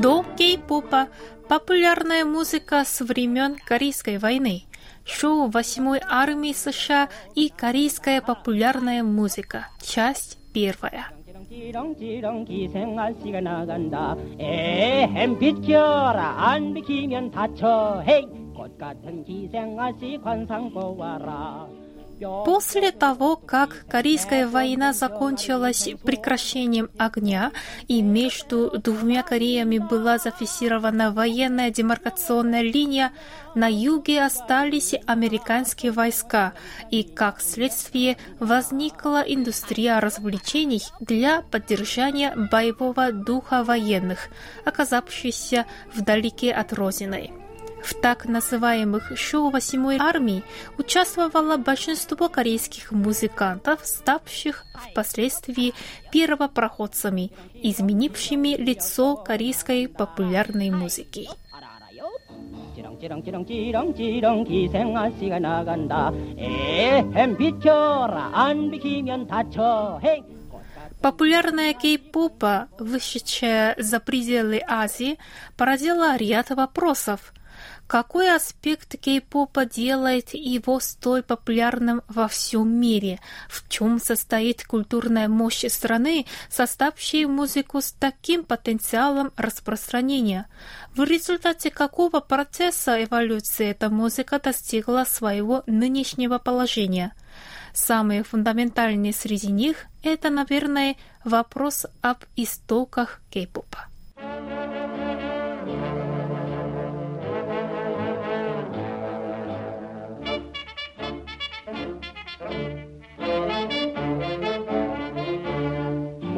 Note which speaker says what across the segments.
Speaker 1: До кей-попа популярная музыка с времен Корейской войны, шоу 8 армии США и корейская популярная музыка, часть первая.
Speaker 2: 지렁지렁 기생 아씨가 나간다 에헴 비켜라 안 비키면 다쳐 헤이 꽃 같은 기생 아씨 관상 보아라
Speaker 1: После того, как Корейская война закончилась прекращением огня и между двумя Кореями была зафиксирована военная демаркационная линия, на юге остались американские войска, и как следствие возникла индустрия развлечений для поддержания боевого духа военных, оказавшихся вдалеке от Родины. В так называемых шоу восьмой армии участвовало большинство корейских музыкантов, ставших впоследствии первопроходцами, изменившими лицо корейской популярной музыки.
Speaker 2: 지렁지렁지렁지렁 기생 아씨가 나간다 에헴 비켜라 안 비키면 다쳐 헤이
Speaker 1: Популярная кей-попа, вышедшая за пределы Азии, породила ряд вопросов – какой аспект кей-попа делает его столь популярным во всем мире? В чем состоит культурная мощь страны, составившей музыку с таким потенциалом распространения? В результате какого процесса эволюции эта музыка достигла своего нынешнего положения? Самый фундаментальный среди них – это, наверное, вопрос об истоках кей-попа.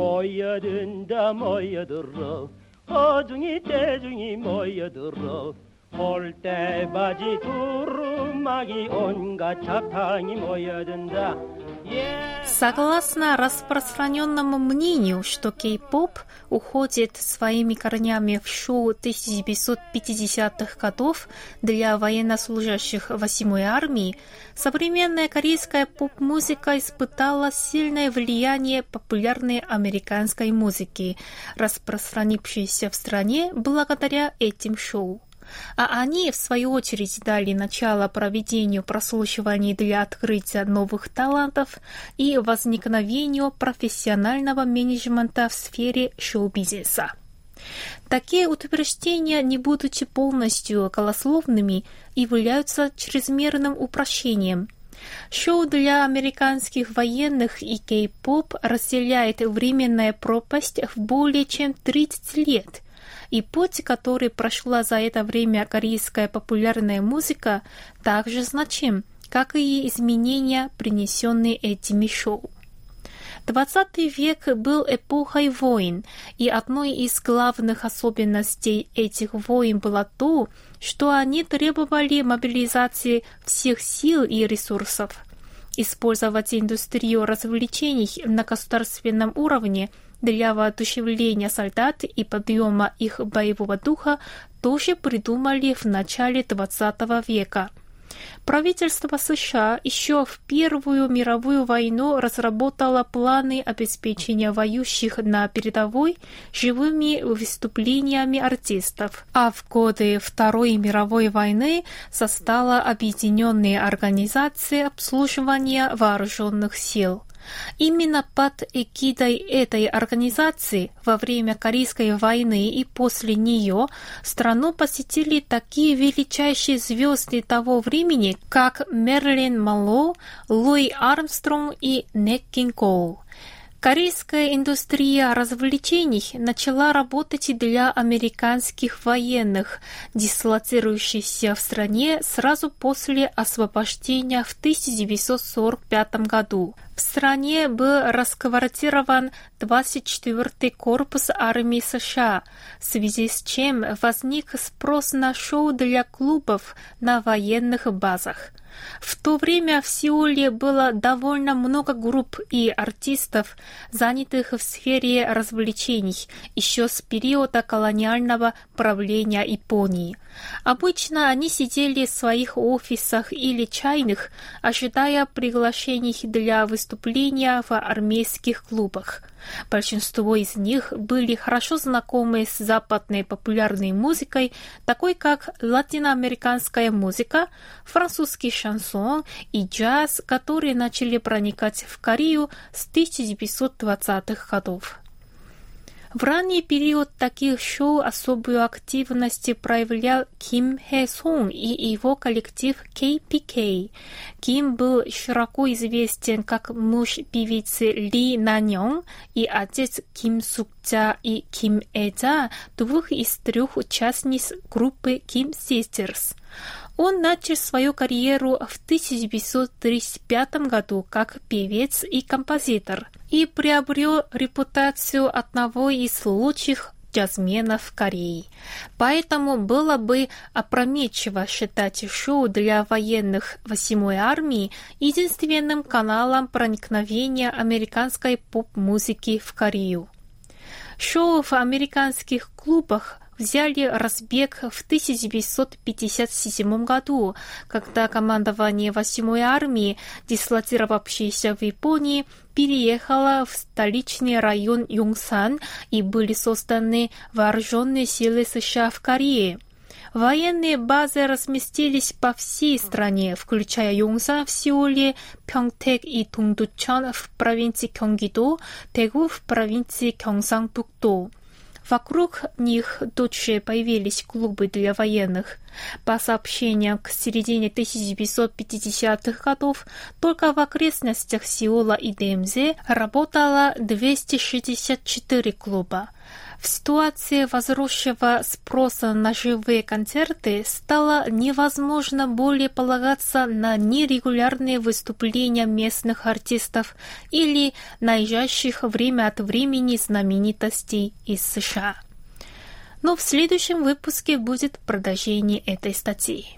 Speaker 2: 모여든다 모여들어. 어중이 대중이 모여들어. 홀대바지 두루마기 온갖 잡탕이 모여든다
Speaker 1: Согласно распространенному мнению, что кей-поп уходит своими корнями в шоу 1950-х годов для военнослужащих 8-й армии, современная корейская поп-музыка испытала сильное влияние популярной американской музыки, распространившейся в стране благодаря этим шоу а они, в свою очередь, дали начало проведению прослушиваний для открытия новых талантов и возникновению профессионального менеджмента в сфере шоу-бизнеса. Такие утверждения, не будучи полностью голословными, являются чрезмерным упрощением. Шоу для американских военных и кей-поп разделяет временная пропасть в более чем 30 лет – и путь, который прошла за это время корейская популярная музыка, также значим, как и изменения, принесенные этими шоу. XX век был эпохой войн, и одной из главных особенностей этих войн было то, что они требовали мобилизации всех сил и ресурсов. Использовать индустрию развлечений на государственном уровне – для воодушевления солдат и подъема их боевого духа тоже придумали в начале XX века. Правительство США еще в Первую мировую войну разработало планы обеспечения воюющих на передовой живыми выступлениями артистов, а в годы Второй мировой войны создала Объединенная организация обслуживания вооруженных сил. Именно под эгидой этой организации во время Корейской войны и после нее страну посетили такие величайшие звезды того времени, как Мерлин Монро, Луи Армстронг и Нет Кинг Коул. Корейская индустрия развлечений начала работать для американских военных, дислоцирующихся в стране сразу после освобождения в 1945 году. В стране был расквартирован 24-й корпус армии США, в связи с чем возник спрос на шоу для клубов на военных базах. В то время в Сеуле было довольно много групп и артистов, занятых в сфере развлечений еще с периода колониального правления Японии. Обычно они сидели в своих офисах или чайных, ожидая приглашений для выступления в армейских клубах. Большинство из них были хорошо знакомы с западной популярной музыкой, такой как латиноамериканская музыка, французский шансон и джаз, которые начали проникать в Корею с 1920-х годов. В ранний период таких шоу особую активность проявлял Ким Хэ Сон и его коллектив KPK. Ким был широко известен как муж певицы Ли Нанён и отец Ким Сукча и Ким Эджа, двух из трех участниц группы Kim Sisters. Он начал свою карьеру в 1935 году как певец и композитор и приобрел репутацию одного из лучших джазменов Кореи. Поэтому было бы опрометчиво считать шоу для военных 8 армии единственным каналом проникновения американской поп-музыки в Корею. Шоу в американских клубах взяли разбег в 1957 году, когда командование 8-й армии, дислоцировавшееся в Японии, переехало в столичный район Юнгсан и были созданы вооруженные силы США в Корее. Военные базы разместились по всей стране, включая Юнгсан в Сеуле, Пyeongtaek и Тунгдучон в провинции Кёнгидо, Дэгу в провинции Кёнгсан-Пукто. Вокруг них тут же появились клубы для военных. По сообщениям к середине 1950-х годов, только в окрестностях Сеула и Демзе работало 264 клуба. В ситуации возросшего спроса на живые концерты стало невозможно более полагаться на нерегулярные выступления местных артистов или наезжающих время от времени знаменитостей из США. Но в следующем выпуске будет продолжение этой статьи.